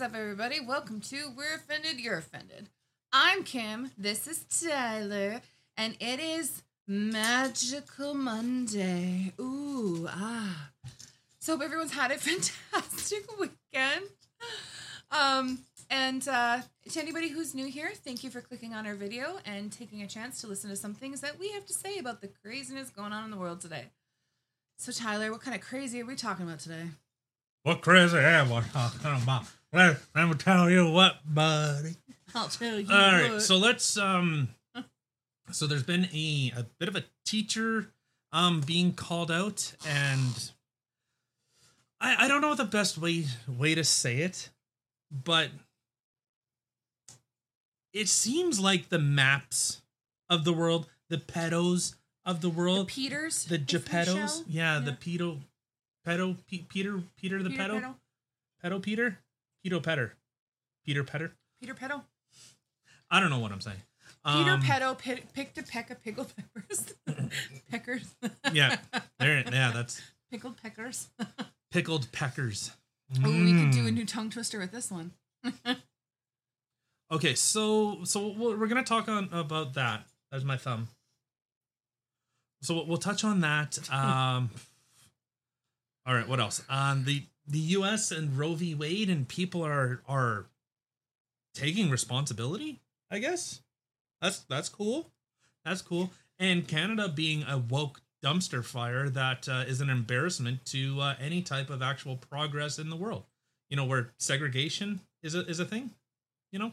everybody. Welcome to We're Offended, You're Offended. I'm Kim. This is Tyler. And it is Magical Monday. Ooh, ah. So hope everyone's had a fantastic weekend. Um, and uh, to anybody who's new here, thank you for clicking on our video and taking a chance to listen to some things that we have to say about the craziness going on in the world today. So, Tyler, what kind of crazy are we talking about today? What crazy am I talking about? Let me tell you what, buddy. I'll tell you. All right, what. so let's um, so there's been a a bit of a teacher um being called out, and I I don't know the best way way to say it, but it seems like the maps of the world, the pedos of the world, Peters, the is the Geppettos, show? yeah, the pedo, pedo, Pe- Peter, Peter the Peter pedo. Pedo? Pedo Peter? Pedo Petter. Peter Petter? Peter Pedo. I don't know what I'm saying. Peter Um, Pedo pi- picked a peck of pickled peppers. peckers. Yeah. There yeah, that's pickled peckers. pickled peckers. Oh, we could do a Mm. new tongue twister with this one. Okay, so so we're to talk on about that. That's my thumb. So we'll- we'll touch on that. Um All right, what else? Um the the US and Roe v. Wade and people are are taking responsibility, I guess. That's that's cool. That's cool. And Canada being a woke dumpster fire that uh, is an embarrassment to uh, any type of actual progress in the world. You know, where segregation is a is a thing. You know,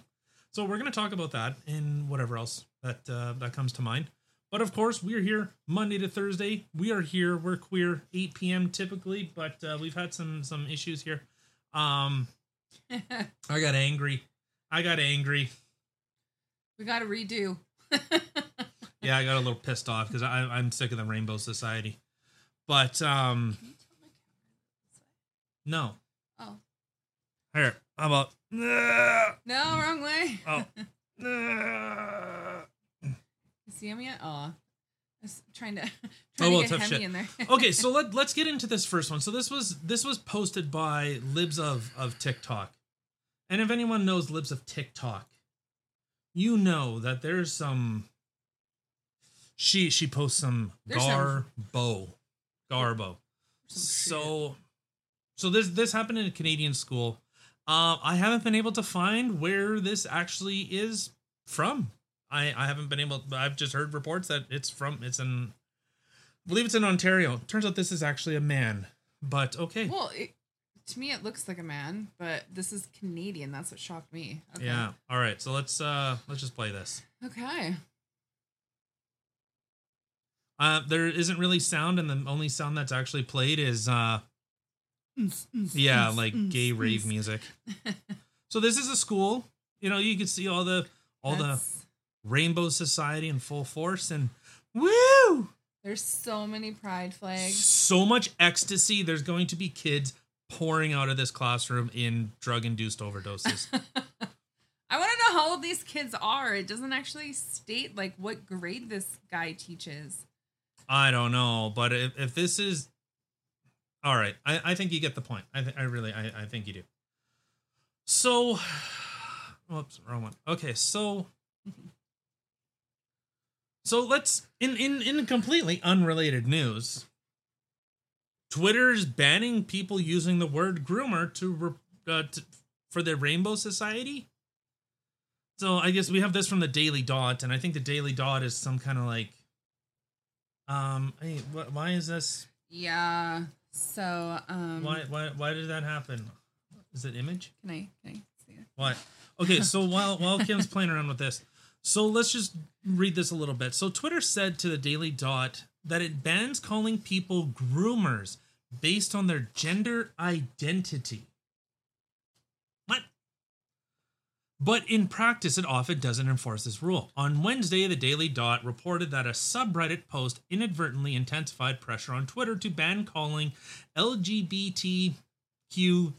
so we're gonna talk about that and whatever else that uh, that comes to mind. But of course, we're here Monday to Thursday. We are here. We're queer, 8 p.m. typically, but uh, we've had some some issues here. Um, I got angry. I got angry. we got to redo. Yeah, I got a little pissed off because I'm sick of the Rainbow Society. But um, Can you tilt my camera no. Oh. Here, how about? No, wrong way. Oh. see him yet? Oh. I was trying to, Oh, well, to get tough Hemi shit. in there. okay, so let let's get into this first one. So this was this was posted by Libs of of TikTok, and if anyone knows Libs of TikTok, you know that there's some. She she posts some There's garbo, garbo. Some. So, so this this happened in a Canadian school. Um, I haven't been able to find where this actually is from. I I haven't been able. I've just heard reports that it's from. It's in. I believe it's in Ontario. Turns out this is actually a man. But okay. Well, it, to me, it looks like a man, but this is Canadian. That's what shocked me. Okay. Yeah. All right. So let's uh let's just play this. Okay. Uh, there isn't really sound, and the only sound that's actually played is uh yeah like gay rave music. So this is a school. You know, you can see all the all the That's- Rainbow Society in full force and woo! There's so many pride flags. So much ecstasy. There's going to be kids pouring out of this classroom in drug induced overdoses. I want to know how old these kids are. It doesn't actually state like what grade this guy teaches. I don't know, but if, if this is all right, I, I think you get the point. I th- I really I, I think you do. So, whoops, wrong one. Okay, so so let's in in in completely unrelated news. Twitter's banning people using the word groomer to, uh, to for the Rainbow Society. So I guess we have this from the Daily Dot, and I think the Daily Dot is some kind of like, um, hey, wh- why is this? Yeah. So, um, Why why why did that happen? Is it image? Can I? Can I see it? What? Okay, so while while Kim's playing around with this, so let's just read this a little bit. So Twitter said to the Daily Dot that it bans calling people groomers based on their gender identity. What? But in practice, it often doesn't enforce this rule. On Wednesday, the Daily Dot reported that a subreddit post inadvertently intensified pressure on Twitter to ban calling LGBTQ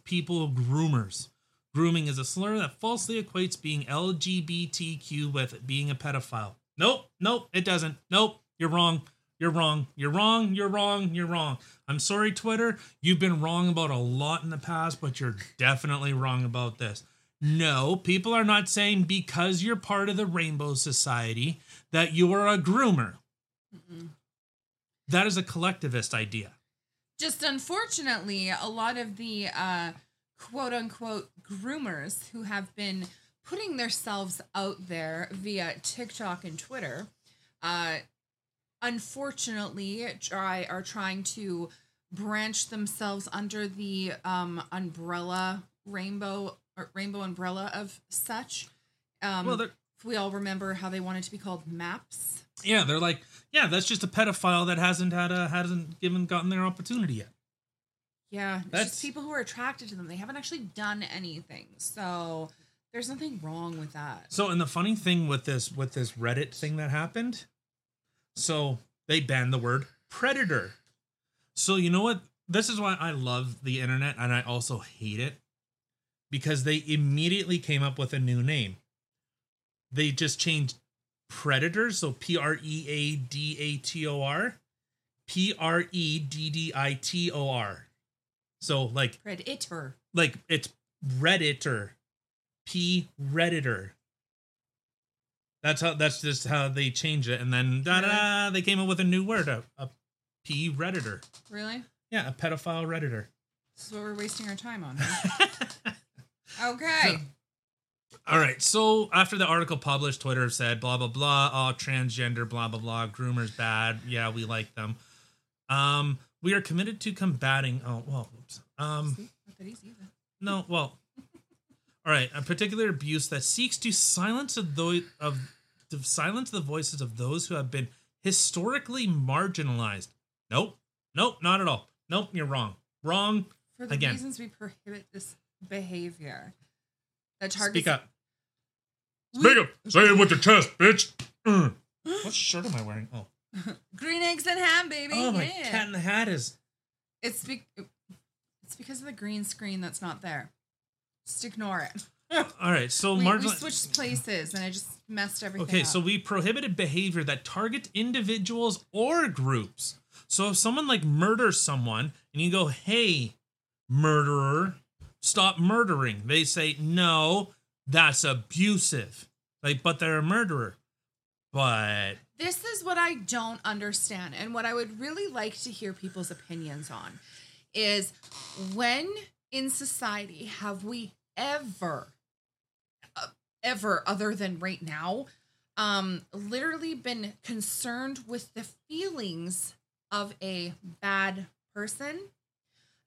people groomers. Grooming is a slur that falsely equates being LGBTQ with being a pedophile. Nope, nope, it doesn't. Nope, you're wrong. You're wrong. You're wrong. You're wrong. You're wrong. I'm sorry, Twitter. You've been wrong about a lot in the past, but you're definitely wrong about this. No, people are not saying because you're part of the Rainbow Society that you are a groomer. That is a collectivist idea. Just unfortunately, a lot of the uh, quote unquote groomers who have been putting themselves out there via TikTok and Twitter, uh, unfortunately, try are trying to branch themselves under the um, umbrella rainbow rainbow umbrella of such. Um, Well, if we all remember how they wanted to be called maps. Yeah, they're like, yeah, that's just a pedophile that hasn't had a hasn't given gotten their opportunity yet. Yeah, it's That's- just people who are attracted to them. They haven't actually done anything, so there's nothing wrong with that. So, and the funny thing with this with this Reddit thing that happened, so they banned the word predator. So you know what? This is why I love the internet and I also hate it because they immediately came up with a new name. They just changed predator, so P R E A D A T O R, P R E D D I T O R. So like Predator. like it's redditor p redditor that's how that's just how they change it and then da da they came up with a new word a, a p redditor Really? yeah a pedophile redditor This is what we're wasting our time on. huh? okay. all right so after the article published twitter said blah blah blah oh transgender blah blah blah groomers bad yeah we like them um we are committed to combating oh well oops. um See? Not that easy, is? No, well, all right. A particular abuse that seeks to silence of those of to silence the voices of those who have been historically marginalized. Nope, nope, not at all. Nope, you're wrong. Wrong. For the Again. reasons we prohibit this behavior that targets Speak up. We- Speak up. Say it with your chest, bitch. Mm. What shirt am I wearing? Oh, green eggs and ham, baby. oh my yeah. cat in the hat is. It's be- it's because of the green screen that's not there. Just ignore it. All right, so We, we switched places and I just messed everything Okay, up. so we prohibited behavior that target individuals or groups. So if someone like murders someone and you go, "Hey, murderer, stop murdering." They say, "No, that's abusive." Like, but they're a murderer. But This is what I don't understand, and what I would really like to hear people's opinions on is when in society have we ever, uh, ever other than right now, um, literally been concerned with the feelings of a bad person,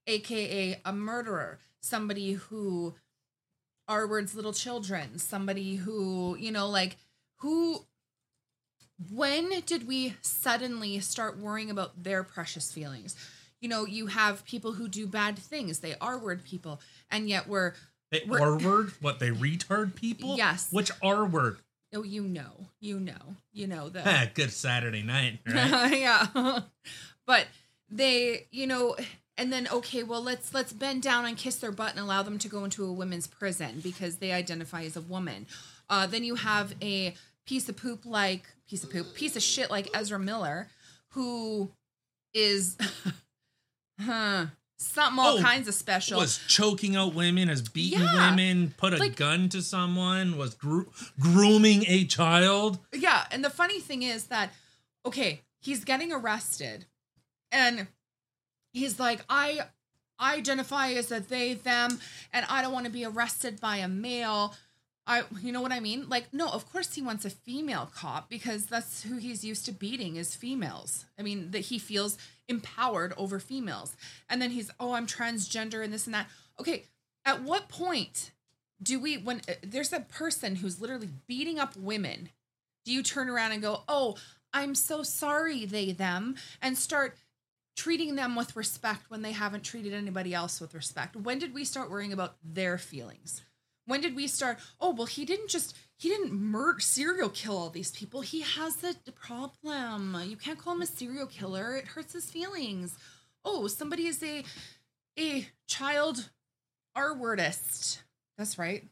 aka a murderer, somebody who R words little children, somebody who, you know, like who when did we suddenly start worrying about their precious feelings? You know, you have people who do bad things, they are word people, and yet we're, they We're- R word, what they retard people? Yes. Which are word? oh, you know, you know, you know, the. Ah, good Saturday night, right? yeah. but they, you know, and then okay, well let's let's bend down and kiss their butt and allow them to go into a women's prison because they identify as a woman. Uh, then you have a piece of poop like piece of poop, piece of shit like Ezra Miller, who is huh, something all Oh, kinds of special. was choking out women, has beaten Yeah. women, put a Like- gun to someone, was gro- grooming a child. Yeah, and the funny thing is that okay, he's getting arrested and he's like I identify as a they them and I don't want to be arrested by a male. I you know what I mean? Like no, of course he wants a female cop because that's who he's used to beating is females. I mean, that he feels empowered over females. And then he's, "Oh, I'm transgender and this and that." Okay, at what point do we when uh, there's a person who's literally beating up women do you turn around and go, "Oh, I'm so sorry, they them," and start treating them with respect when they haven't treated anybody else with respect? When did we start worrying about their feelings? When did we start? Oh, well, he didn't just he didn't murder serial kill all these people. He has a problem. You can't call him a serial killer. It hurts his feelings. Oh, somebody is a a child R wordist. That's right.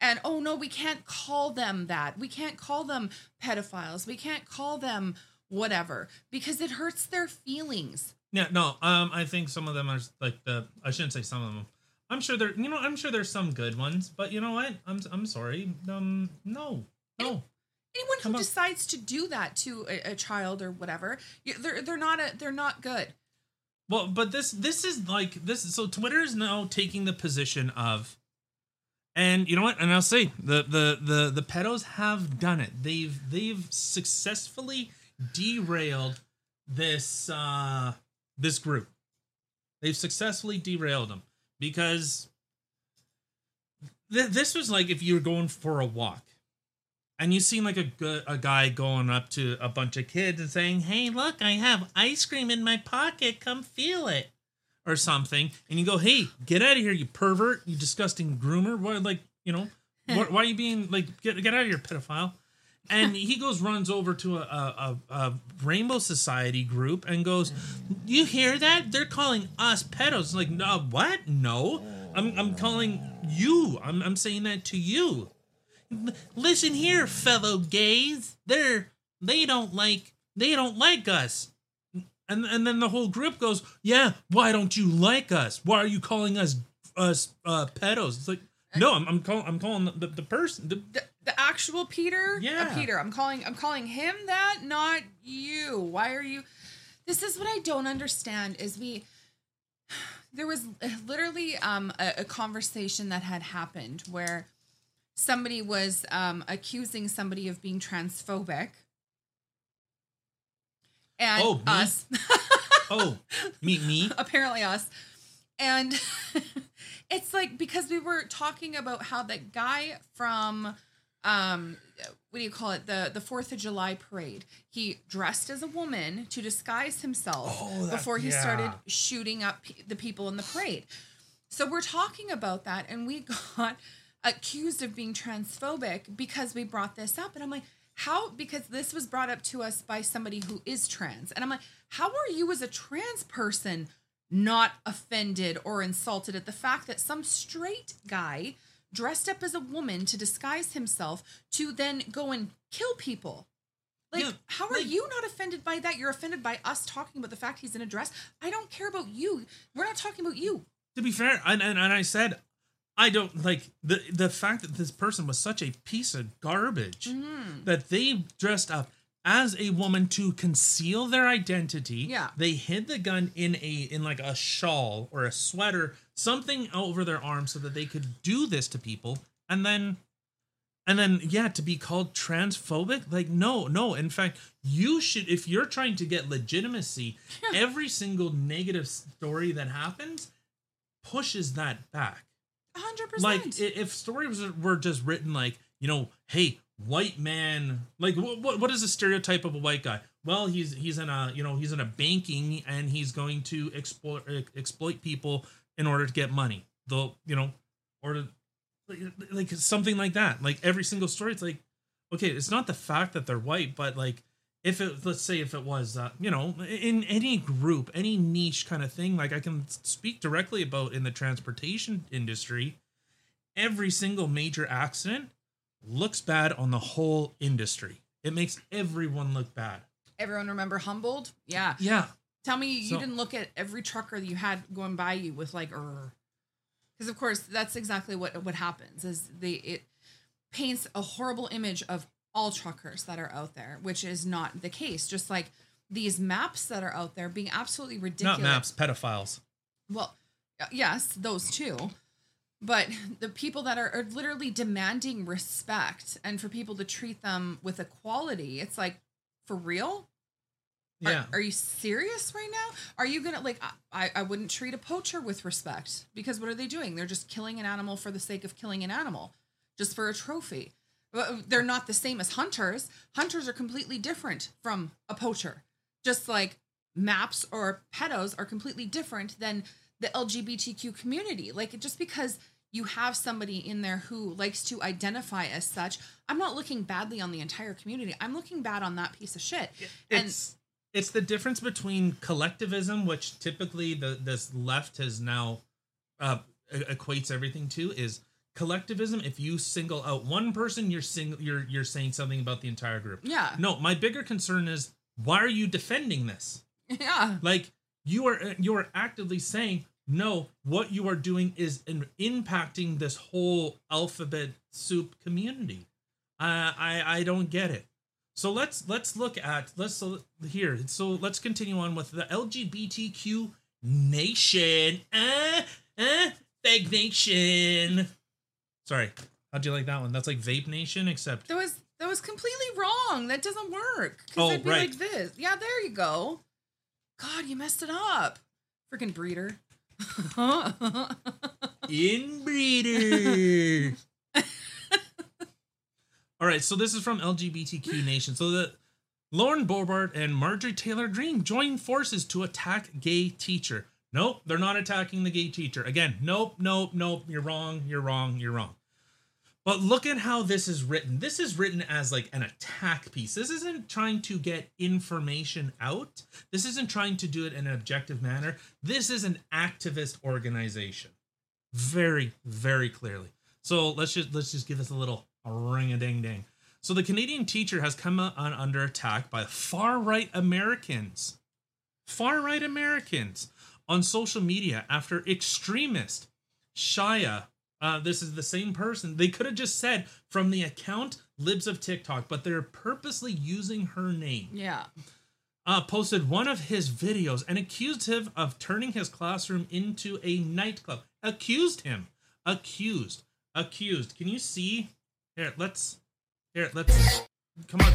And oh no, we can't call them that. We can't call them pedophiles. We can't call them whatever because it hurts their feelings. Yeah, no, um, I think some of them are like the. I shouldn't say some of them. I'm sure there, you know, I'm sure there's some good ones, but you know what? I'm I'm sorry. Um, no, no. Anyone who decides to do that to a, a child or whatever, they're they're not a they're not good. Well, but this this is like this. So Twitter is now taking the position of, and you know what? And I'll say the the the the pedos have done it. They've they've successfully derailed this uh this group. They've successfully derailed them because th- this was like if you were going for a walk and you seen like a a guy going up to a bunch of kids and saying, "Hey, look, I have ice cream in my pocket. Come feel it," or something, and you go, "Hey, get out of here, you pervert, you disgusting groomer! Why, like, you know, why, why are you being like, get get out of here, pedophile?" And he goes, runs over to a, a, a, Rainbow Society group and goes, "You hear that? They're calling us pedos." Like, no, what? No, I'm I'm calling you. I'm I'm saying that to you. Listen here, fellow gays. They're they don't like they don't like us. And and then the whole group goes, "Yeah, why don't you like us? Why are you calling us us uh pedos?" It's like, "No, I'm I'm calling I'm calling the, the, person the, The, the actual Peter, uh, Yeah. Peter. I'm calling I'm calling him that, not you. Why are you? This is what I don't understand. Is we there was literally um a, a conversation that had happened where somebody was um accusing somebody of being transphobic. And Oh, us. Oh, meet me. apparently us and it's like because we were talking about how that guy from um what do you call it? The the fourth of july parade. He dressed as a woman to disguise himself Oh, that- before he yeah. started shooting up the people in the parade. So we're talking about that and we got accused of being transphobic because we brought this up. And i'm like how because this was brought up to us by somebody who is trans. And i'm like how are you as a trans person not offended or insulted at the fact that some straight guy dressed up as a woman to disguise himself to then go and kill people. Like how are like- you not offended by that? You're offended by us talking about the fact he's in a dress. I don't care about you. We're not talking about you. To be fair, and, and, and I said, I don't like the the fact that this person was such a piece of garbage Mm-hmm. that they dressed up as a woman to conceal their identity. Yeah. They hid the gun in a in like a shawl or a sweater, something over their arm so that they could do this to people. And then and then yeah, to be called transphobic? Like no, no. In fact, you should if you're trying to get legitimacy, every single negative story that happens pushes that back 100% like if stories were just written like you know hey white man like what, what is a stereotype of a white guy? Well he's he's in a you know he's in a banking and he's going to exploit exploit people in order to get money. Though you know or to like, like something like that. Like every single story it's like okay it's not the fact that they're white but like if it let's say if it was uh, you know in any group any niche kind of thing like i can speak directly about in the transportation industry every single major accident looks bad on the whole industry. It makes everyone look bad. Everyone remember humbled yeah. Yeah. Tell me you So- didn't look at every trucker that you had going by you with like, because of course that's exactly what what happens is they it paints a horrible image of all truckers that are out there, which is not the case. Just like these maps that are out there being absolutely ridiculous. not maps pedophiles. Well, yes, those two. But the people that are, are literally demanding respect and for people to treat them with equality, it's like, for real? Are- yeah Are, you serious right now? Are you gonna like? I I wouldn't treat a poacher with respect because what are they doing? They're just killing an animal for the sake of killing an animal, just for a trophy. Uh, they're not the same as hunters. Hunters are completely different from a poacher. Just like maps or pedos are completely different than the LGBTQ community. Like just because you have somebody in there who likes to identify as such, I'm not looking badly on the entire community. I'm looking bad on that piece of shit. And it's it's the difference between collectivism which typically the this left has now uh equates everything to is collectivism if you single out one person you're sing you're you're saying something about the entire group yeah, no my bigger concern is why are you defending this yeah, like you are you are actively saying no, what you are doing is in, impacting this whole alphabet soup community. Uh, I I don't get it. So let's let's look at let's so here. So let's continue on with the LGBTQ nation. Uh, uh, fake nation. Sorry, how'd you like that one? That's like vape nation, except That was that was completely wrong. That doesn't work. 'Cause Oh, it'd be right. like this. Yeah, there you go. God, you messed it up. Freaking breeder. inbreeder. All right, so this is from LGBTQ Nation. So the Lauren Boebert and Marjorie Taylor Greene join forces to attack gay teacher. Nope, they're not attacking the gay teacher. Again, nope, nope, nope. You're wrong. You're wrong. You're wrong. But look at how this is written. This is written as like an attack piece. This isn't trying to get information out. This isn't trying to do it in an objective manner. This is an activist organization. Very, very clearly. So let's just let's just give this a little ring a ding ding. So the Canadian teacher has come on under attack by far right Americans. Far right Americans on social media after extremist Chaya uh, this is the same person. They could have just said from the account Libs of TikTok, but they're purposely using her name. yeah. Uh, posted one of his videos and accused him of turning his classroom into a nightclub. Accused him. Accused. Accused. Can you see? Here, let's. Here, let's. Come on.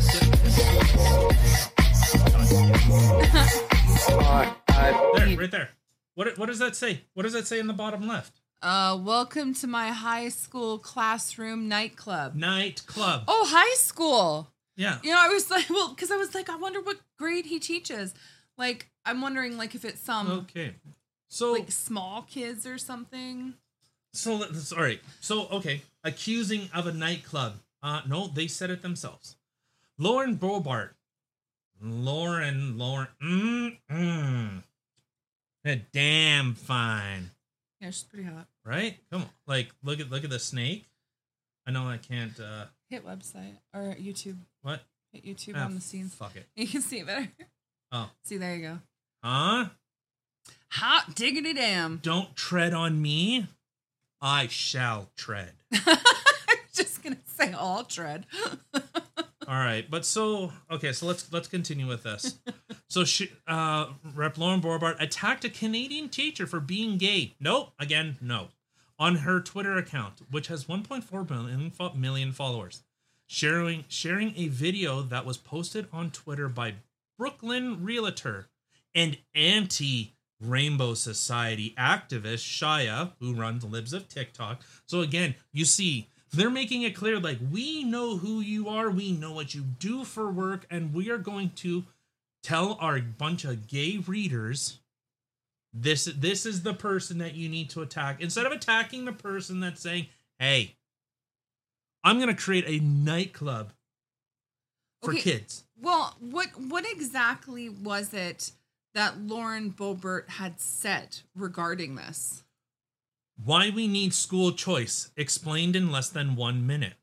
There, right there. What, what does that say? What does that say in the bottom left? Uh, welcome to my high school classroom nightclub. Nightclub. Oh, high school. Yeah. You know, I was like, well, because I was like, I wonder what grade he teaches. Like, I'm wondering, like, if it's some Okay. So like small kids or something. So let's all right. So okay, accusing of a nightclub. Uh no, they said it themselves. Lauren Boebert. Lauren, Lauren. Mm, mm. Damn fine, Yeah, she's pretty hot. right? Come on, like look at look at the snake. I know I can't. uh Hit website or YouTube. What? Hit YouTube Ah, on the scenes. Fuck it. You can see it better. Oh, See, there you go. huh? Hot diggity damn. Don't tread on me. I shall tread. I'm just gonna say all tread. All right, but so okay, so let's let's continue with this. so she, uh, Rep. Lauren Boebert attacked a Canadian teacher for being gay. Nope, again, no, on her Twitter account, which has 1.4 million million followers, sharing sharing a video that was posted on Twitter by Brooklyn realtor and anti Rainbow Society activist Chaya, who runs Libs of TikTok. So again, you see, they're making it clear like we know who you are, we know what you do for work, and we are going to tell our bunch of gay readers this this is the person that you need to attack instead of attacking the person that's saying, "Hey, I'm going to create a nightclub for Okay. kids." Well, what what exactly was it that Lauren Boebert had said regarding this? Why we need school choice explained in less than 1 minute.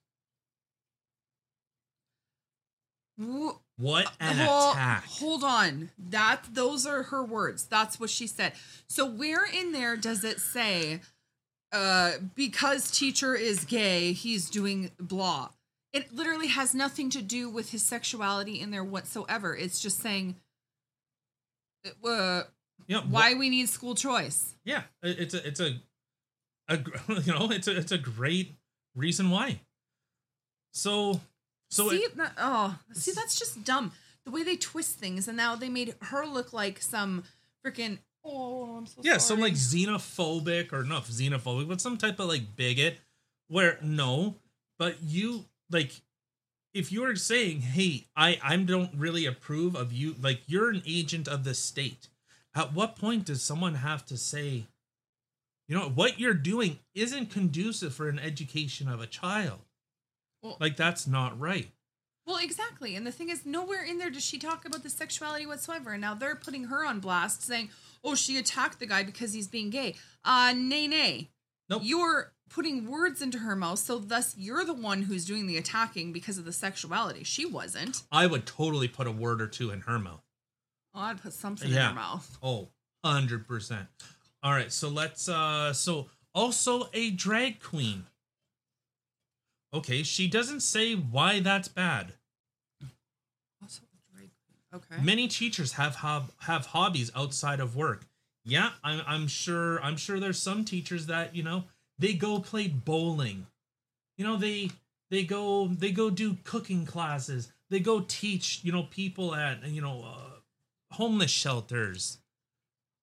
Wh- What an Hol- attack. Hold on. That those are her words. That's what she said. So where in there does it say uh because teacher is gay, he's doing blah? It literally has nothing to do with his sexuality in there whatsoever. It's just saying uh, yeah, why we need school choice. Yeah, it's a it's a, a you know it's a it's a great reason why. So so see, it, that, oh, see, that's just dumb. The way they twist things, and now they made her look like some freaking. Oh, I'm so yeah, sorry. some like xenophobic or not xenophobic, but some type of like bigot. Where no, but you like if you're saying, "Hey, I I don't really approve of you," like you're an agent of the state. At what point does someone have to say, you know, what you're doing isn't conducive for an education of a child? Well- Like that's not right. Well, exactly. And the thing is, nowhere in there does she talk about the sexuality whatsoever. And now they're putting her on blast, saying, "Oh, she attacked the guy because he's being gay." Uh, nay, nay. Nope. You're putting words into her mouth, so thus you're the one who's doing the attacking because of the sexuality. She wasn't. I would totally put a word or two in her mouth. Oh, I'd put something in her mouth. Oh, 100%. All right, so let's uh so also a drag queen. Okay, she doesn't say why that's bad. Also, a drag queen. Okay. Many teachers have hob- have hobbies outside of work. Yeah, I'm I'm sure I'm sure there's some teachers that, you know, they go play bowling. You know, they they go they go do cooking classes. They go teach, you know, people at, you know, uh, homeless shelters.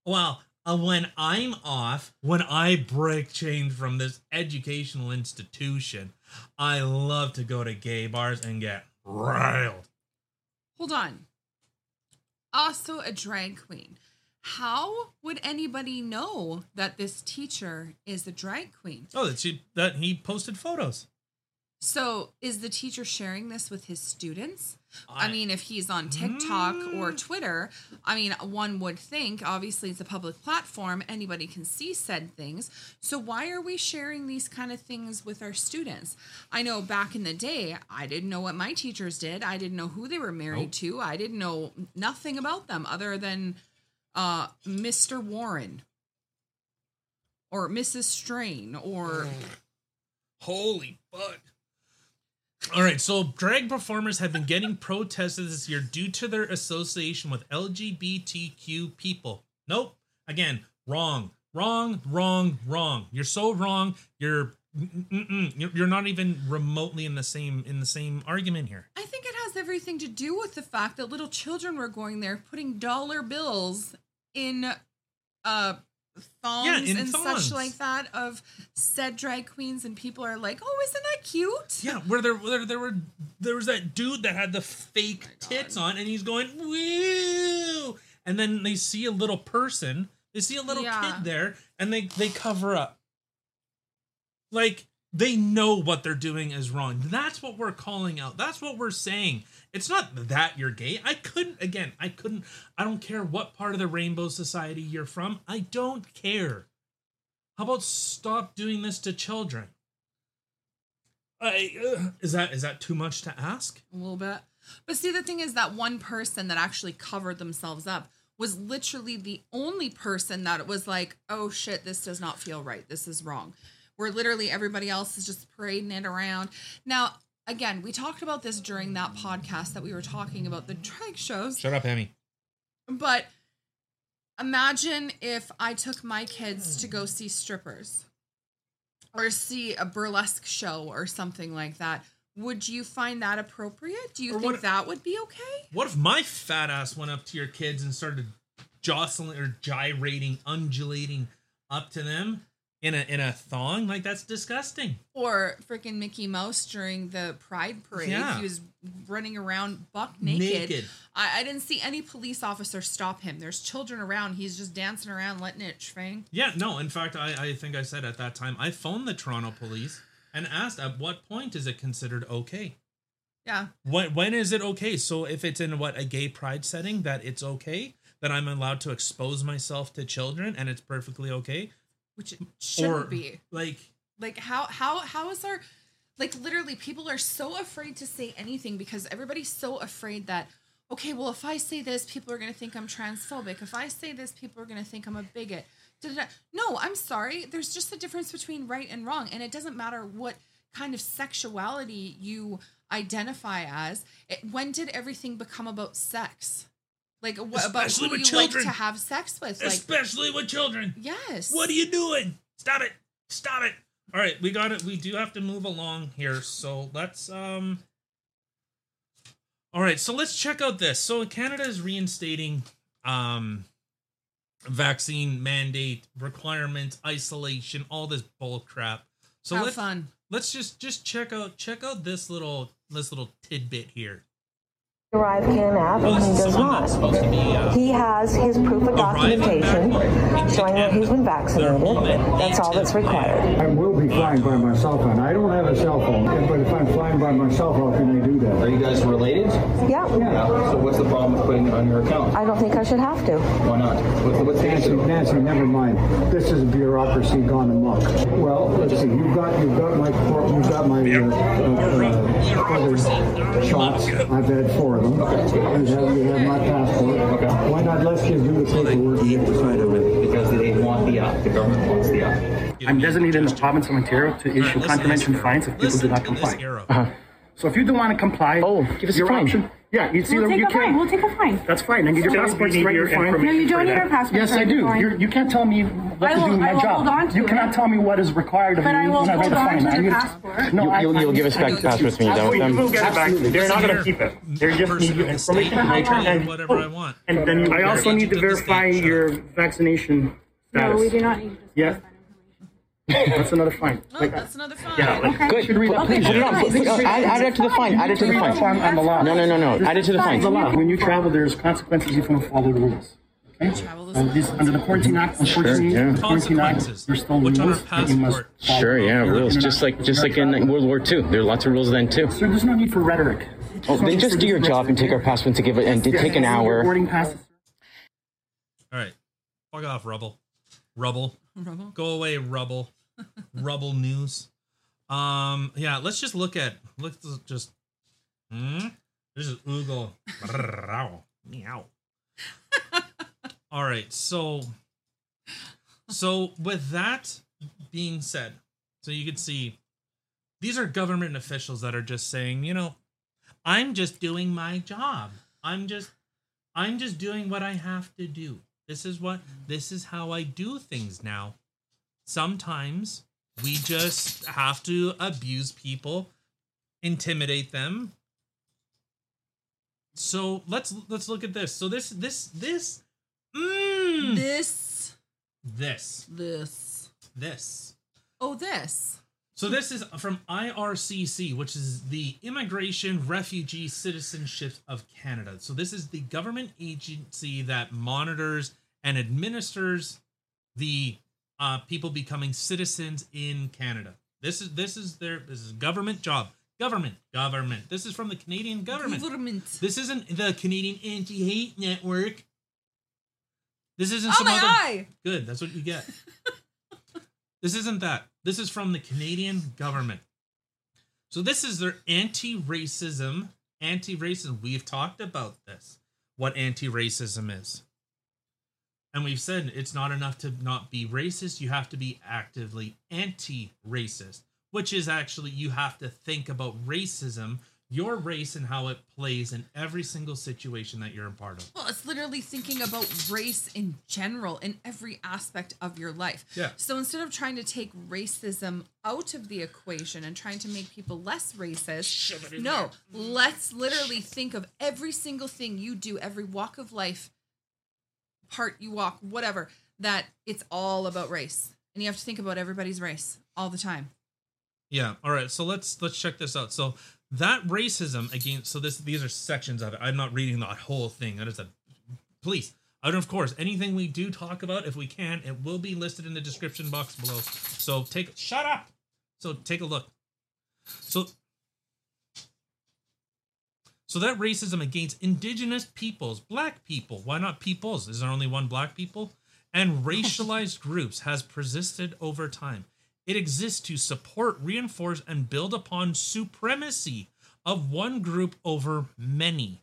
Well, when I'm off, when I break change from this educational institution, I love to go to gay bars and get riled. Hold on. Also, a drag queen. How would anybody know that this teacher is a drag queen? Oh, that she that he posted photos. So, is the teacher sharing this with his students? I, I- mean, if he's on TikTok or Mm. Twitter, I mean, one would think obviously it's a public platform, anybody can see said things. So, why are we sharing these kind of things with our students? I know back in the day, I didn't know what my teachers did. I didn't know who they were married Nope. to. I didn't know nothing about them other than uh, Mr. Warren or Mrs. Strain or. Holy fuck. All right, so drag performers have been getting protested this year due to their association with LGBTQ people. Nope. Again, wrong, wrong, wrong, wrong. You're so wrong. You're mm, mm, mm, you're you're not even remotely in the same in the same argument here. I think it has everything to do with the fact that little children were going there putting dollar bills in uh thongs Yeah, in and thongs. such like that of said drag queens and people are like, "Oh, isn't that cute?" Yeah, where there, where there were there was that dude that had the fake Oh tits on, and he's going woo, and then they see a little person, they see a little Yeah. kid there, and they they cover up, like they know what they're doing is wrong. That's what we're calling out. That's what we're saying. It's not that you're gay. I couldn't again. I couldn't. I don't care what part of the rainbow society you're from. I don't care. How about stop doing this to children? I, uh, is that is that too much to ask? A little bit. But see, the thing is that one person that actually covered themselves up was literally the only person that was like, "Oh shit, this does not feel right. This is wrong." Where literally everybody else is just parading it around. Now, again, we talked about this during that podcast that we were talking about the drag shows. Shut up, Emmy. But imagine if I took my kids to go see strippers or see a burlesque show or something like that. Would you find that appropriate? Do you Or think what- that would be okay? What if my fat ass went up to your kids and started jostling or gyrating, undulating up to them in a in a thong? Like that's disgusting. Or freaking Mickey Mouse during the Pride Parade. Yeah. He was running around buck naked. Naked. I, I didn't see any police officer stop him. There's children around. He's just dancing around, letting it schwang. Yeah, no. In fact, I I think I said at that time I phoned the Toronto police and asked at what point is it considered okay. Yeah. When when is it okay? So if it's in what a gay pride setting, that it's okay that I'm allowed to expose myself to children and it's perfectly okay. Which it shouldn't or be. like like how how how is our like literally people are so afraid to say anything because everybody's so afraid that okay well if i say this people are going to think i'm transphobic. If i say this people are going to think i'm a bigot. Da-da-da. no i'm sorry. There's just a difference between right and wrong and it doesn't matter what kind of sexuality you identify as. It, when did everything become about sex like what about Especially who do with you like children. to have sex with like especially with children. yes What are you doing? Stop it. Stop it. All right, we got it. We do have to move along here. So let's um All right, so let's check out this. So Canada is reinstating um vaccine mandate requirements, isolation, all this bull crap. So have let's fun let's just just check out check out this little this little tidbit here. Arrive app Oh, and this he is does someone that's not. supposed to be uh, He has his proof of documentation back showing that he's been vaccinated. That's all that's required. I will be flying by my cell phone. I don't have a cell phone, but if I'm flying by myself, how can I do that? Are you guys related? Yeah, Yeah. So what's the problem with putting it on your account? I don't think I should have to. Why not? What's, what's the Nancy, issue? Nancy, never mind. This is bureaucracy gone amok. Well, let's see. You've got you've got my you've got my uh, uh, uh, shots. I've had four of them. You have, you have my passport. Okay. Why not let's just do the paperwork and get this over with? Because they want the the government wants the app. I'm designated in the province of Ontario to issue listen to contravention this fines if arrow. people do not to this comply. arrow. Uh-huh. So if you don't want to comply, Oh, give us a your fine. option. Yeah, it's We'll take you a fine. We'll take a fine. That's fine. And get your passport you need straight. your fine. information No, you don't need that. our passport. Yes, for I do. fine. You're, you can't tell me what I to will- do with I my will job. hold on to you it. cannot tell me what is required of But me I will when I hold write a on fine. to I the need- passport. No, You- I- you'll- you'll give us back I- passports when you're done with them? You will get it back. Absolutely. They're not going to keep it. They're just person need of your information. I tell you and- whatever I want. And then I also need to verify your vaccination status. No, we do not need to discuss Yeah. that information. That's another fine. Oh, Like, that's another fine. yeah, like, Okay. Good. should read Put, that. please, put it on. Put, put, Please. add, add it to the fine. Add it to the Read fine. up on, on the law. No, no, no, no. Add it to the Fine. fine. When you travel, there's consequences if you don't follow the rules. Okay? Travel is Uh, these, under the Quarantine Act, unfortunately, yeah. the Quarantine Act, Consequences. there's still Which on rules that you must passport. follow. Sure, yeah, rules. Just like just like in World War II. There are lots of rules then too. Sir, there's no need for rhetoric. Oh, then just do your job and take our passport to give it and take an hour. Boarding passes. All right. Fuck off, rubble. Rubble. Rubble? Go away, rubble. rubble news. Um, yeah, let's just look at let's just hmm? This is Oogle. Meow. All right, so so with that being said, so you can see these are government officials that are just saying, you know, I'm just doing my job. I'm just I'm just doing what I have to do. This is what this is how I do things now. Sometimes we just have to abuse people, intimidate them. So let's let's look at this. So this this this mm, This, this this. this. Oh, this. So this is from IRCC, which is the Immigration Refugee Citizenship of Canada. So this is the government agency that monitors and administers the uh, people becoming citizens in Canada. This is this is their this is government job. Government, government. This is from the Canadian government. Government. This isn't the Canadian Anti-Hate Network. This isn't Oh, some my other. eye. Good. That's what you get. this isn't that. This is from the Canadian government. So this is their anti-racism. Anti-racism. We've talked about this. What anti-racism is. And we've said it's not enough to not be racist. You have to be actively anti-racist, which is actually you have to think about racism, your race, and how it plays in every single situation that you're a part of. Well, it's literally thinking about race in general in every aspect of your life. Yeah. So instead of trying to take racism out of the equation and trying to make people less racist, no, let's literally think of every single thing you do, every walk of life, part you walk, whatever, that it's all about race. And you have to think about everybody's race all the time. Yeah. All right. So let's let's check this out. So that racism against so this these are sections of it. I'm not reading the whole thing. That is a please. And of course, anything we do talk about, if we can, it will be listed in the description box below. So take shut up. So take a look. So so that racism against indigenous peoples, black people, why not peoples? Is there only one black people? And racialized groups has persisted over time. It exists to support, reinforce, and build upon supremacy of one group over many.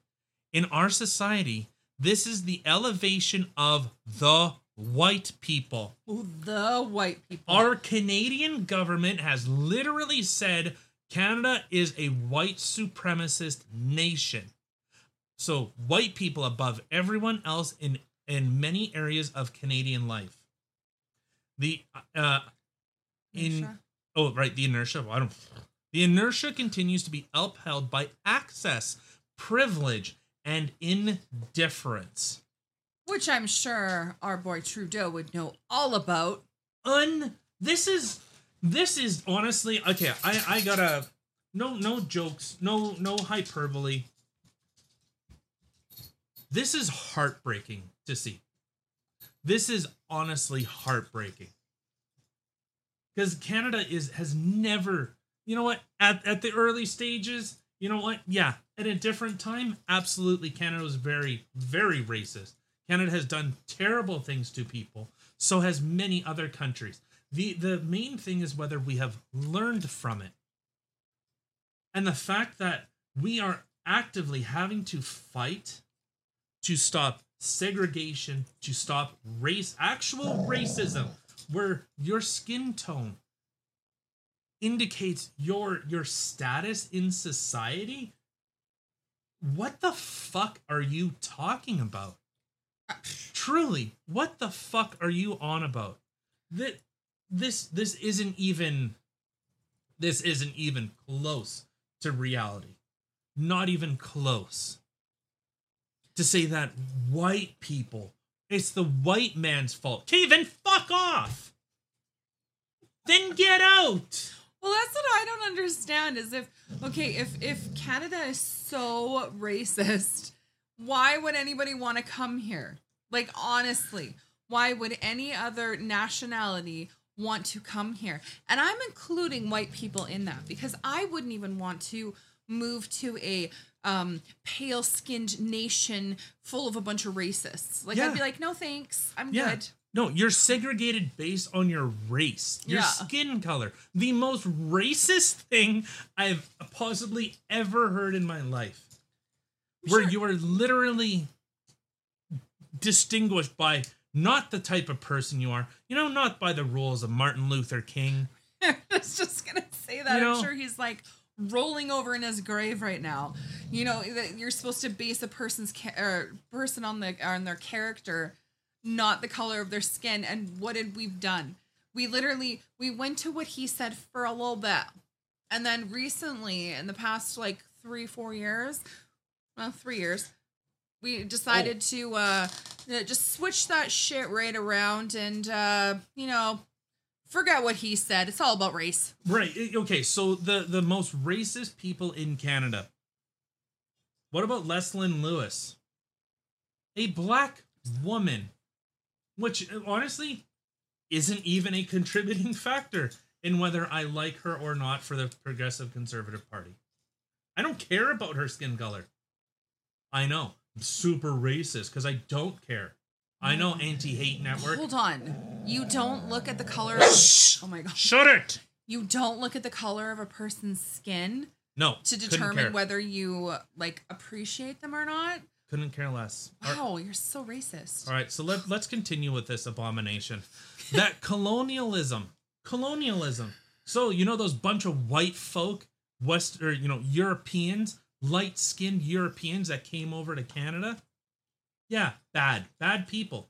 In our society, this is the elevation of the white people. Ooh, the white people. Our Canadian government has literally said Canada is a white supremacist nation. So white people above everyone else in in many areas of Canadian life. The uh in oh right the inertia. Well, I don't the inertia continues to be upheld by access, privilege, and indifference. Which I'm sure our boy Trudeau would know all about. un this is this is honestly okay i i gotta no no jokes no no hyperbole. This is heartbreaking to see. This is honestly heartbreaking because canada is has never you know what at, at the early stages you know what yeah at a different time absolutely canada was very very racist. Canada has done terrible things to people. So has many other countries. The the main thing is whether we have learned from it. And the fact that we are actively having to fight to stop segregation to stop race actual racism where your skin tone indicates your your status in society what the fuck are you talking about? Truly what the fuck are you on about? That this this isn't even this isn't even close to reality. Not even close. To say that white people it's the white man's fault. Okay then fuck off then get out Well, that's what I don't understand is if okay, if if Canada is so racist, why would anybody want to come here? Like honestly, why would any other nationality want to come here? And I'm including white people in that because I wouldn't even want to move to a um pale skinned nation full of a bunch of racists. Like Yeah. I'd be like, no thanks. I'm Yeah. good. No, you're segregated based on your race, your Yeah. skin color. The most racist thing I've possibly ever heard in my life. Where you are literally distinguished by not the type of person you are, you know, not by the rules of Martin Luther King. I was just gonna say that. You know- I'm sure he's like rolling over in his grave right now. You know that you're supposed to base a person's ca- or person on the on their character, not the color of their skin. And what did we've done? We literally we went to what he said for a little bit, and then recently, in the past like three four years, well three years, we decided to uh uh, just switch that shit right around and uh you know forget what he said. It's all about race. Right. Okay. So the the most racist people in Canada. What about Leslyn Lewis? A black woman, which honestly isn't even a contributing factor in whether I like her or not for the Progressive Conservative Party. I don't care about her skin color. I know. I'm super racist because I don't care. I know mm. anti-hate network. Hold on. You don't look at the color. Of, oh my god. Shut it. You don't look at the color of a person's skin No. to determine whether you like appreciate them or not. Couldn't care less. Wow, you're so racist. All right, so let, let's continue with this abomination. That colonialism, colonialism. So, you know, those bunch of white folk, West or, you know, Europeans, light skinned Europeans that came over to Canada? Yeah, bad, bad people.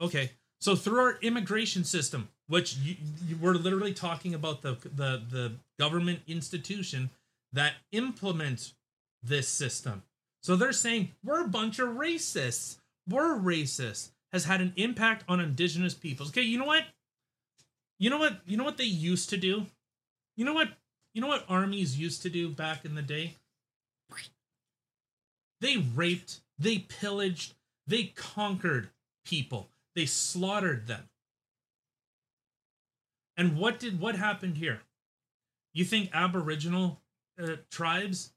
Okay, so through our immigration system, which you, you, we're literally talking about the, the, the government institution that implements this system. So they're saying we're a bunch of racists. We're racist. Has had an impact on indigenous peoples. Okay, you know what? You know what? You know what they used to do? You know what? You know what armies used to do back in the day? They raped, they pillaged, they conquered people. They slaughtered them. And what did what happened here? You think Aboriginal uh, tribes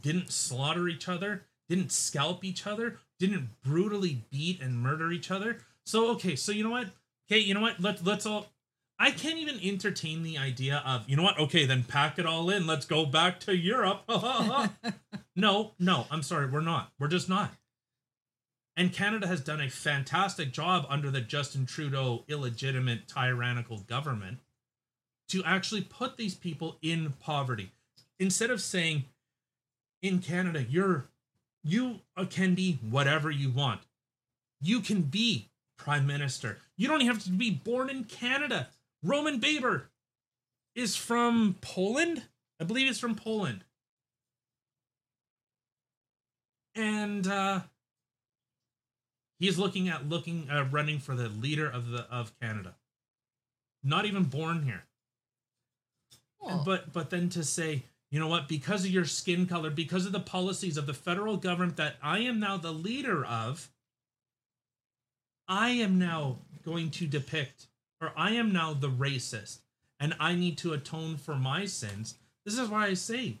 didn't slaughter each other, didn't scalp each other, didn't brutally beat and murder each other. So okay, so you know what? Okay, you know what? Let let's all I can't even entertain the idea of, you know what? Okay, then pack it all in. Let's go back to Europe. no, no, I'm sorry, we're not. We're just not. And Canada has done a fantastic job under the Justin Trudeau illegitimate tyrannical government to actually put these people in poverty. Instead of saying, in Canada, you're you can be whatever you want. You can be prime minister. You don't have to be born in Canada. Roman Baber is from Poland. I believe he's from Poland. And uh he's looking at looking uh, running for the leader of the of Canada. Not even born here. But but then to say, you know what, because of your skin color, because of the policies of the federal government that I am now the leader of, I am now going to depict, or I am now the racist, and I need to atone for my sins. This is why I say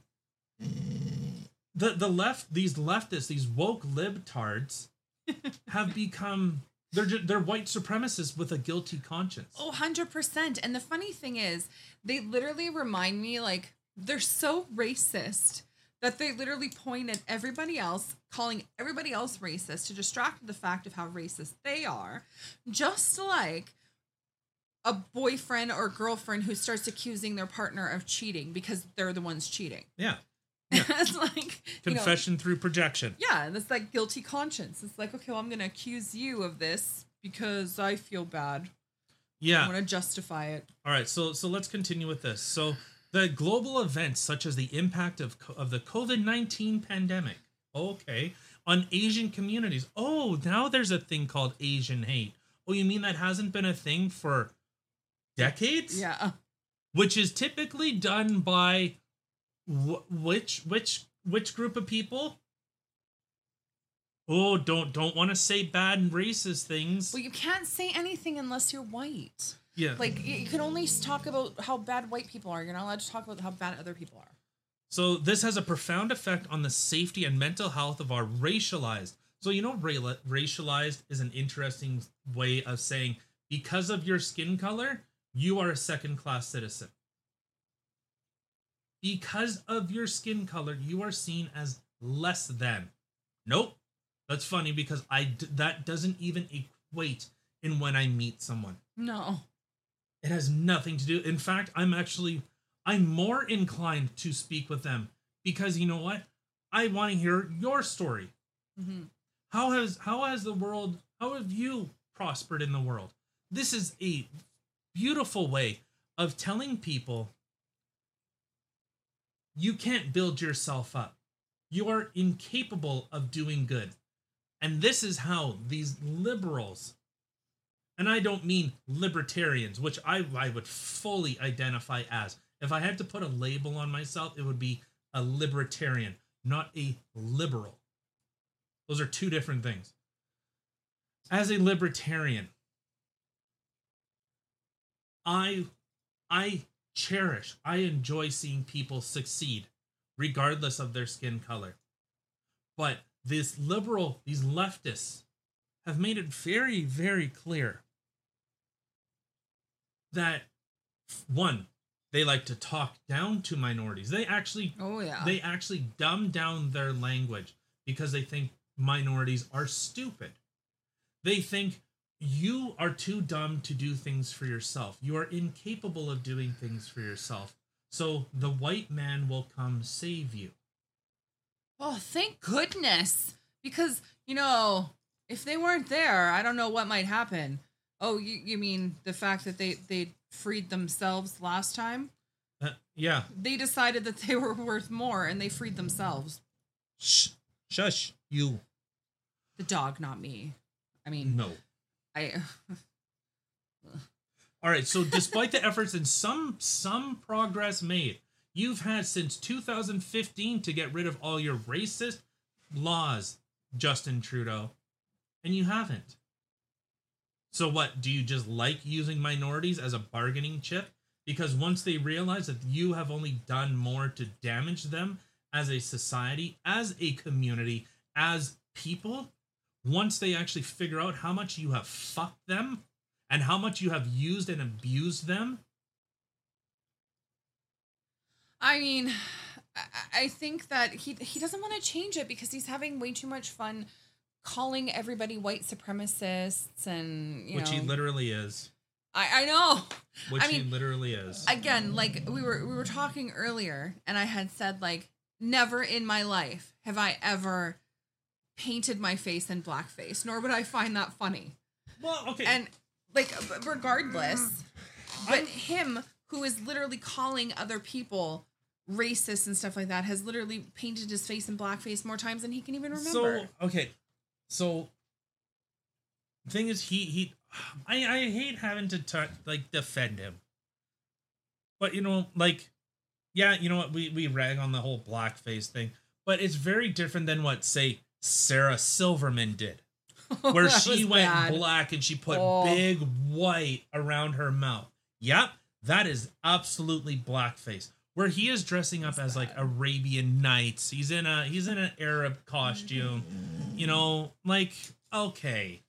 the the left, these leftists, these woke libtards, have become they're ju- they're white supremacists with a guilty conscience. Oh, 100%. And the funny thing is, they literally remind me like they're so racist that they literally point at everybody else, calling everybody else racist to distract the fact of how racist they are. Just like a boyfriend or girlfriend who starts accusing their partner of cheating because they're the ones cheating. Yeah. it's like you know, Confession through projection. yeah, and it's like guilty conscience. It's like, okay, well, I'm gonna accuse you of this because I feel bad. Yeah. I'm Yeah. gonna justify it. All right, so so let's continue with this. So the global events such as the impact of of the COVID-19 pandemic, okay, on Asian communities. Oh, now there's a thing called Asian hate. Oh, you mean that hasn't been a thing for decades? Yeah. Which is typically done by wh- which which which group of people? Oh, don't don't want to say bad and racist things. Well, you can't say anything unless you're white. Yeah. Like you can only talk about how bad white people are. You're not allowed to talk about how bad other people are. So this has a profound effect on the safety and mental health of our racialized. So you know, ra- racialized is an interesting way of saying because of your skin color, you are a second-class citizen. Because of your skin color, you are seen as less than. Nope, that's funny because I d- that doesn't even equate in when I meet someone. No. It has nothing to do. In fact, I'm actually I'm more inclined to speak with them because you know what? I want to hear your story. Mhm. How has how has the world how have you prospered in the world? This is a beautiful way of telling people you can't build yourself up. You are incapable of doing good. And this is how these liberals and I don't mean libertarians, which I, I would fully identify as. If I had to put a label on myself, it would be a libertarian, not a liberal. Those are two different things. As a libertarian, I I cherish, I enjoy seeing people succeed regardless of their skin color. But this liberal, these leftists have made it very, very clear that one, they like to talk down to minorities. They actually Oh yeah. they actually dumb down their language because they think minorities are stupid. They think you are too dumb to do things for yourself. You are incapable of doing things for yourself. So the white man will come save you. oh, thank goodness. Because you know, if they weren't there, I don't know what might happen. Oh, you you mean the fact that they they freed themselves last time? Uh, yeah. They decided that they were worth more, and they freed themselves. Shh. Shush. You. The dog, not me. I mean, No. I. All right. So, despite the efforts and some some progress made, you've had since 2015 to get rid of all your racist laws, Justin Trudeau, and you haven't. So, what do you just like using minorities as a bargaining chip? Because once they realize that you have only done more to damage them as a society, as a community, as people, once they actually figure out how much you have fucked them and how much you have used and abused them, I mean, I, think that he he doesn't want to change it because he's having way too much fun calling everybody white supremacists and you which know. he literally is. I I know. Which I he literally is. again, like we were we were talking earlier, and I had said like never in my life have I ever painted my face in blackface, nor would I find that funny. well, okay. And like regardless, but him who is literally calling other people racist and stuff like that has literally painted his face in blackface more times than he can even remember. So okay, so thing is, he he, I I hate having to t- like defend him, but you know, like, yeah, you know what, we we rag on the whole blackface thing, but it's very different than what say Sarah Silverman did, where she went bad. black and she put Oh. big white around her mouth. Yep, that is absolutely blackface. Where he is dressing up as like Arabian Nights. He's in a he's in an Arab costume. You know, like okay.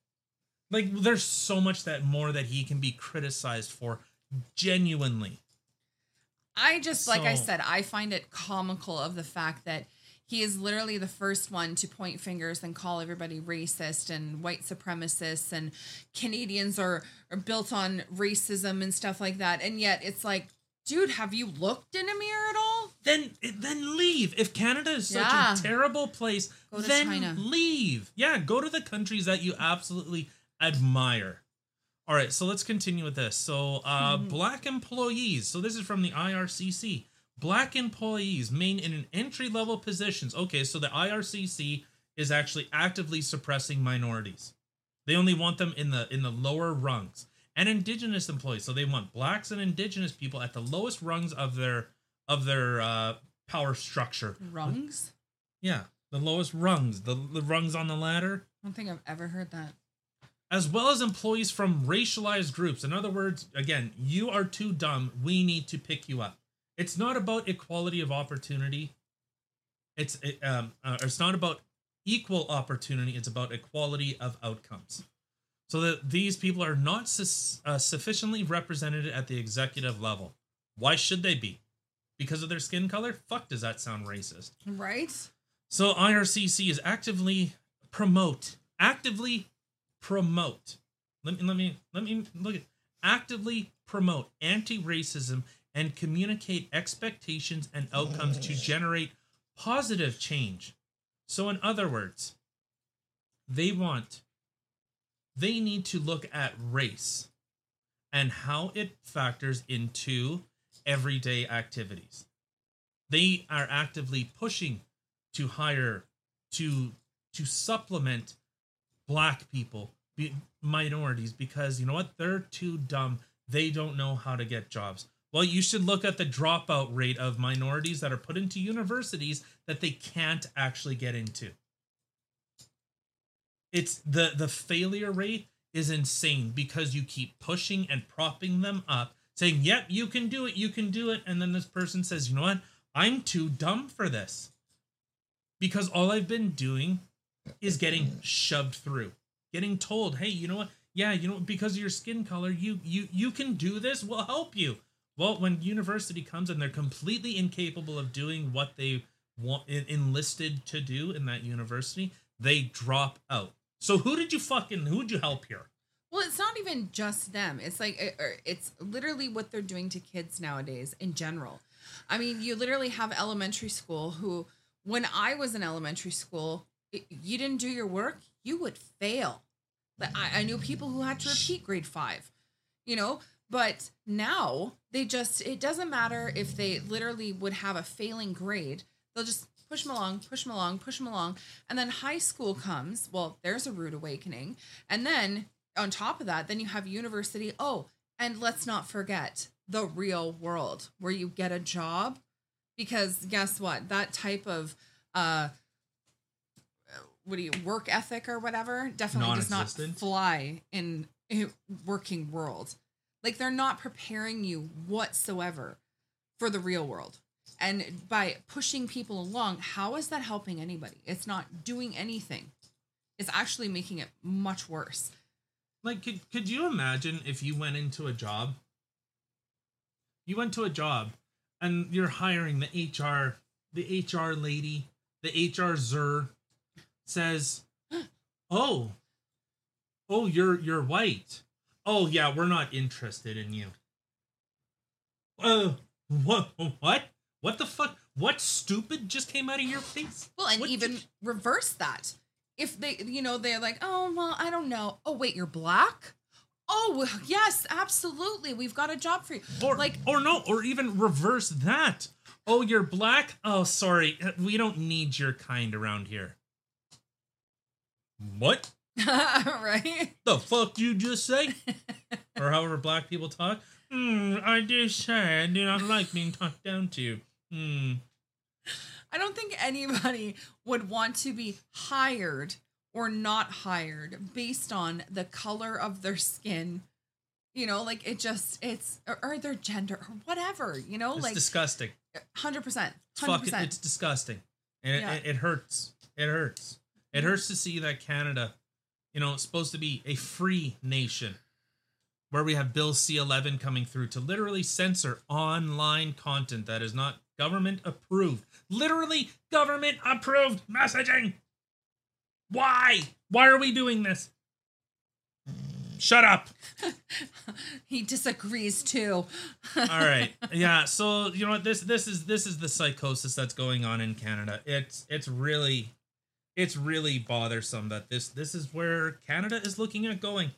Like there's so much that more that he can be criticized for genuinely. I just like I said, I find it comical of the fact that he is literally the first one to point fingers and call everybody racist and white supremacists and Canadians are, are built on racism and stuff like that. And yet it's like, dude, have you looked in a mirror at all? Then then leave. If Canada is such Yeah. a terrible place, then China. leave. Yeah, go to the countries that you absolutely admire. All right, so let's continue with this. So, uh, Mm-hmm. black employees. So this is from the IRCC. Black employees main in an entry level positions. Okay, so the IRCC is actually actively suppressing minorities. They only want them in the in the lower rungs. And indigenous employees. So they want blacks and indigenous people at the lowest rungs of their of their uh, power structure. Rungs? Yeah, the lowest rungs, the, the rungs on the ladder, I don't think I've ever heard that. as well as employees from racialized groups. In other words, again, you are too dumb. We need to pick you up. It's not about equality of opportunity. It's it, um, uh, it's not about equal opportunity. It's about equality of outcomes. So that these people are not sus- uh, sufficiently represented at the executive level. Why should they be? Because of their skin color? Fuck, does that sound racist? Right? So IRCC is actively promote, actively promote. Let me let me let me look at actively promote anti-racism and communicate expectations and outcomes to generate positive change. So in other words, they want they need to look at race and how it factors into everyday activities. They are actively pushing to hire to to supplement black people be, minorities because you know what? They're too dumb. They don't know how to get jobs. Well you should look at the dropout rate of minorities that are put into universities that they can't actually get into it's the the failure rate is insane because you keep pushing and propping them up saying yep you can do it you can do it and then this person says you know what i'm too dumb for this because all I've been doing is getting shoved through, getting told, "Hey, you know what? Yeah, you know, because of your skin color, you you you can do this. We'll help you." Well, when university comes and they're completely incapable of doing what they want enlisted to do in that university, they drop out. So who did you fucking who'd you help here? Well, it's not even just them. It's like it- or it's literally what they're doing to kids nowadays in general. I mean, you literally have elementary school who, when I was in elementary school, you didn't do your work, you would fail. Like I, I knew people who had to repeat grade five, you know. But now they just it doesn't matter if they literally would have a failing grade. They'll just push them along, push them along, push them along, and then high school comes. Well, there's a rude awakening, and then on top of that, then you have university. Oh, and let's not forget the real world where you get a job because guess what? That type of uh what do you work ethic or whatever definitely does not fly in a working world. Like they're not preparing you whatsoever for the real world. And by pushing people along, how is that helping anybody? It's not doing anything. It's actually making it much worse. Like, could could you imagine if you went into a job? You went to a job, and you're hiring the HR, the HR lady, the HR zer, says, "Oh, oh, you're you're white. Oh yeah, we're not interested in you." Uh, what what what the fuck? What stupid just came out of your face? Well, and What even just- reverse that. If they, you know, they're like, oh, well, I don't know. Oh, wait, you're black? Oh, yes, absolutely. We've got a job for you. or like, or no or even reverse that oh you're black oh sorry we don't need your kind around here what right? the fuck you just say or however black people talk hmm i do say i do not like being talked down to hmm I don't think anybody would want to be hired or not hired based on the color of their skin. You know, like it just, it's, or, or their gender or whatever, you know, it's like disgusting 100%. 100%. it's fucking it's disgusting and Yeah. it, it, it hurts it hurts it hurts to see that canada you know it's supposed to be a free nation where we have bill c11 coming through to literally censor online content that is not government approved, literally government approved messaging. Why? Why are we doing this? Shut up. He disagrees too. All right. Yeah, so you know what this this is this is the psychosis that's going on in Canada. It's it's really it's really bothersome that this this is where Canada is looking at going.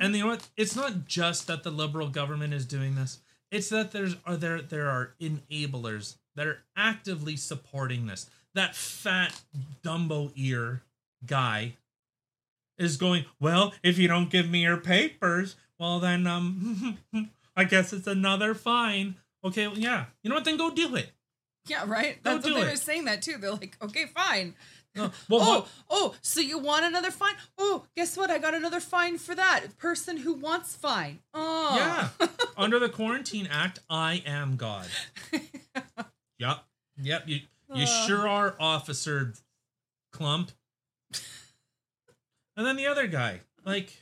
And you know what? It's not just that the liberal government is doing this. It's that there's are there there are enablers that are actively supporting this. That fat Dumbo ear guy is going, "Well, if you don't give me your papers, well then um I guess it's another fine." Okay, well, yeah. You know what? Then go do it. Yeah, right. Go That's what they it. were saying that too. They're like, okay, fine. No, well, oh, what- oh, so you want another fine? Oh, guess what? I got another fine for that person who wants fine. Oh, Yeah. Under the Quarantine Act, I am God. yep. Yep. You you Uh. sure are, Officer Clump. And then the other guy, like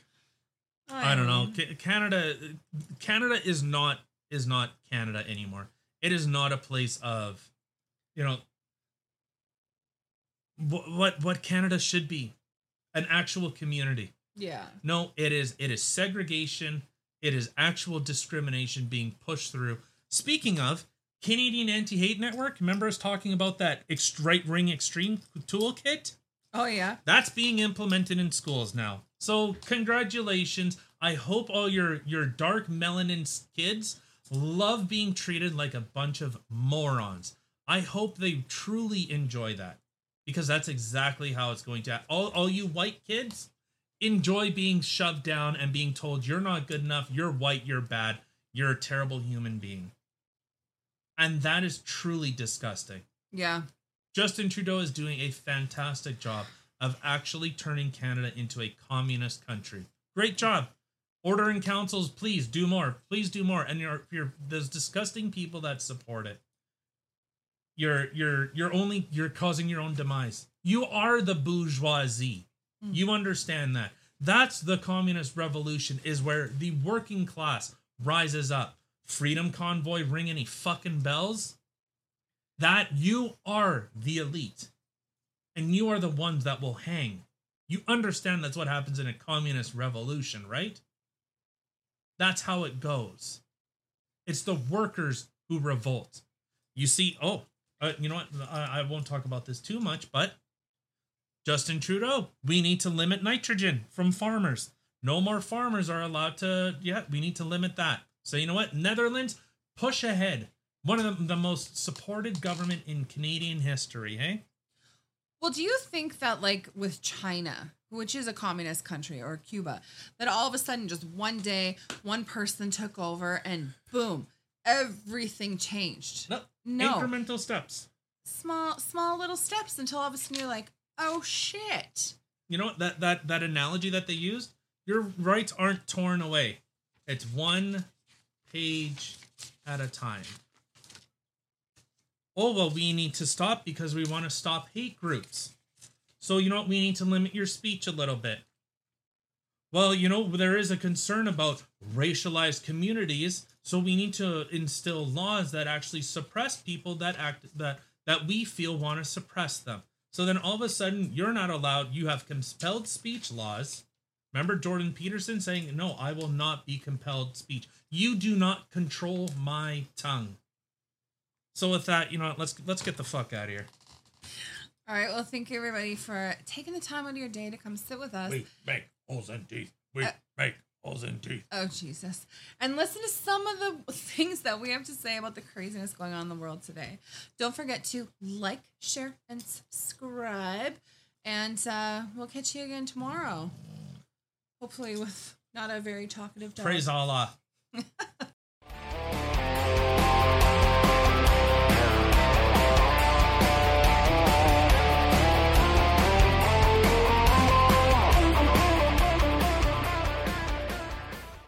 I don't know, Canada. Canada is not is not Canada anymore. It is not a place of, you know, wh- what what Canada should be, an actual community. Yeah. No, it is it is segregation. It is actual discrimination being pushed through. Speaking of Canadian Anti-Hate Network, remember us talking about that ext- right ring extreme toolkit? Oh yeah. That's being implemented in schools now. So congratulations. I hope all your your dark melanin kids love being treated like a bunch of morons. I hope they truly enjoy that because that's exactly how it's going to. All all you white kids enjoy being shoved down and being told you're not good enough, you're white, you're bad, you're a terrible human being. And that is truly disgusting. Yeah. Justin Trudeau is doing a fantastic job of actually turning Canada into a communist country. Great job. Ordering councils, please do more. Please do more. And you're you're those disgusting people that support it. You're you're you're only you're causing your own demise. You are the bourgeoisie. Hmm. You understand that. That's the communist revolution is where the working class rises up. Freedom convoy ring any fucking bells? that you are the elite and you are the ones that will hang. You understand that's what happens in a communist revolution, right? That's how it goes. It's the workers who revolt. You see, oh, uh, you know what? I, I won't talk about this too much, but Justin Trudeau, we need to limit nitrogen from farmers. No more farmers are allowed to, yeah, we need to limit that. So, you know what? Netherlands, push ahead. One of the, the most supported government in Canadian history, hey? Well, do you think that like with China, which is a communist country, or Cuba, that all of a sudden just one day one person took over and boom, everything changed? No, No. incremental steps. Small, small little steps until all of a sudden you're like, oh shit. You know what? That that that analogy that they used, your rights aren't torn away. It's one page at a time. Oh well, we need to stop because we want to stop hate groups. So you know what? We need to limit your speech a little bit. Well, you know, there is a concern about racialized communities, so we need to instill laws that actually suppress people that act that that we feel want to suppress them. So then all of a sudden you're not allowed, you have compelled speech laws. Remember Jordan Peterson saying, "No, I will not be compelled speech. You do not control my tongue." So with that, you know, what? let's let's get the fuck out of here. All right. Well, thank you everybody for taking the time out of your day to come sit with us. We make holes in teeth. We Uh, make holes in teeth. Oh, Jesus. And listen to some of the things that we have to say about the craziness going on in the world today. Don't forget to like, share, and subscribe. And uh, we'll catch you again tomorrow. Hopefully, with not a very talkative dog. Praise Allah.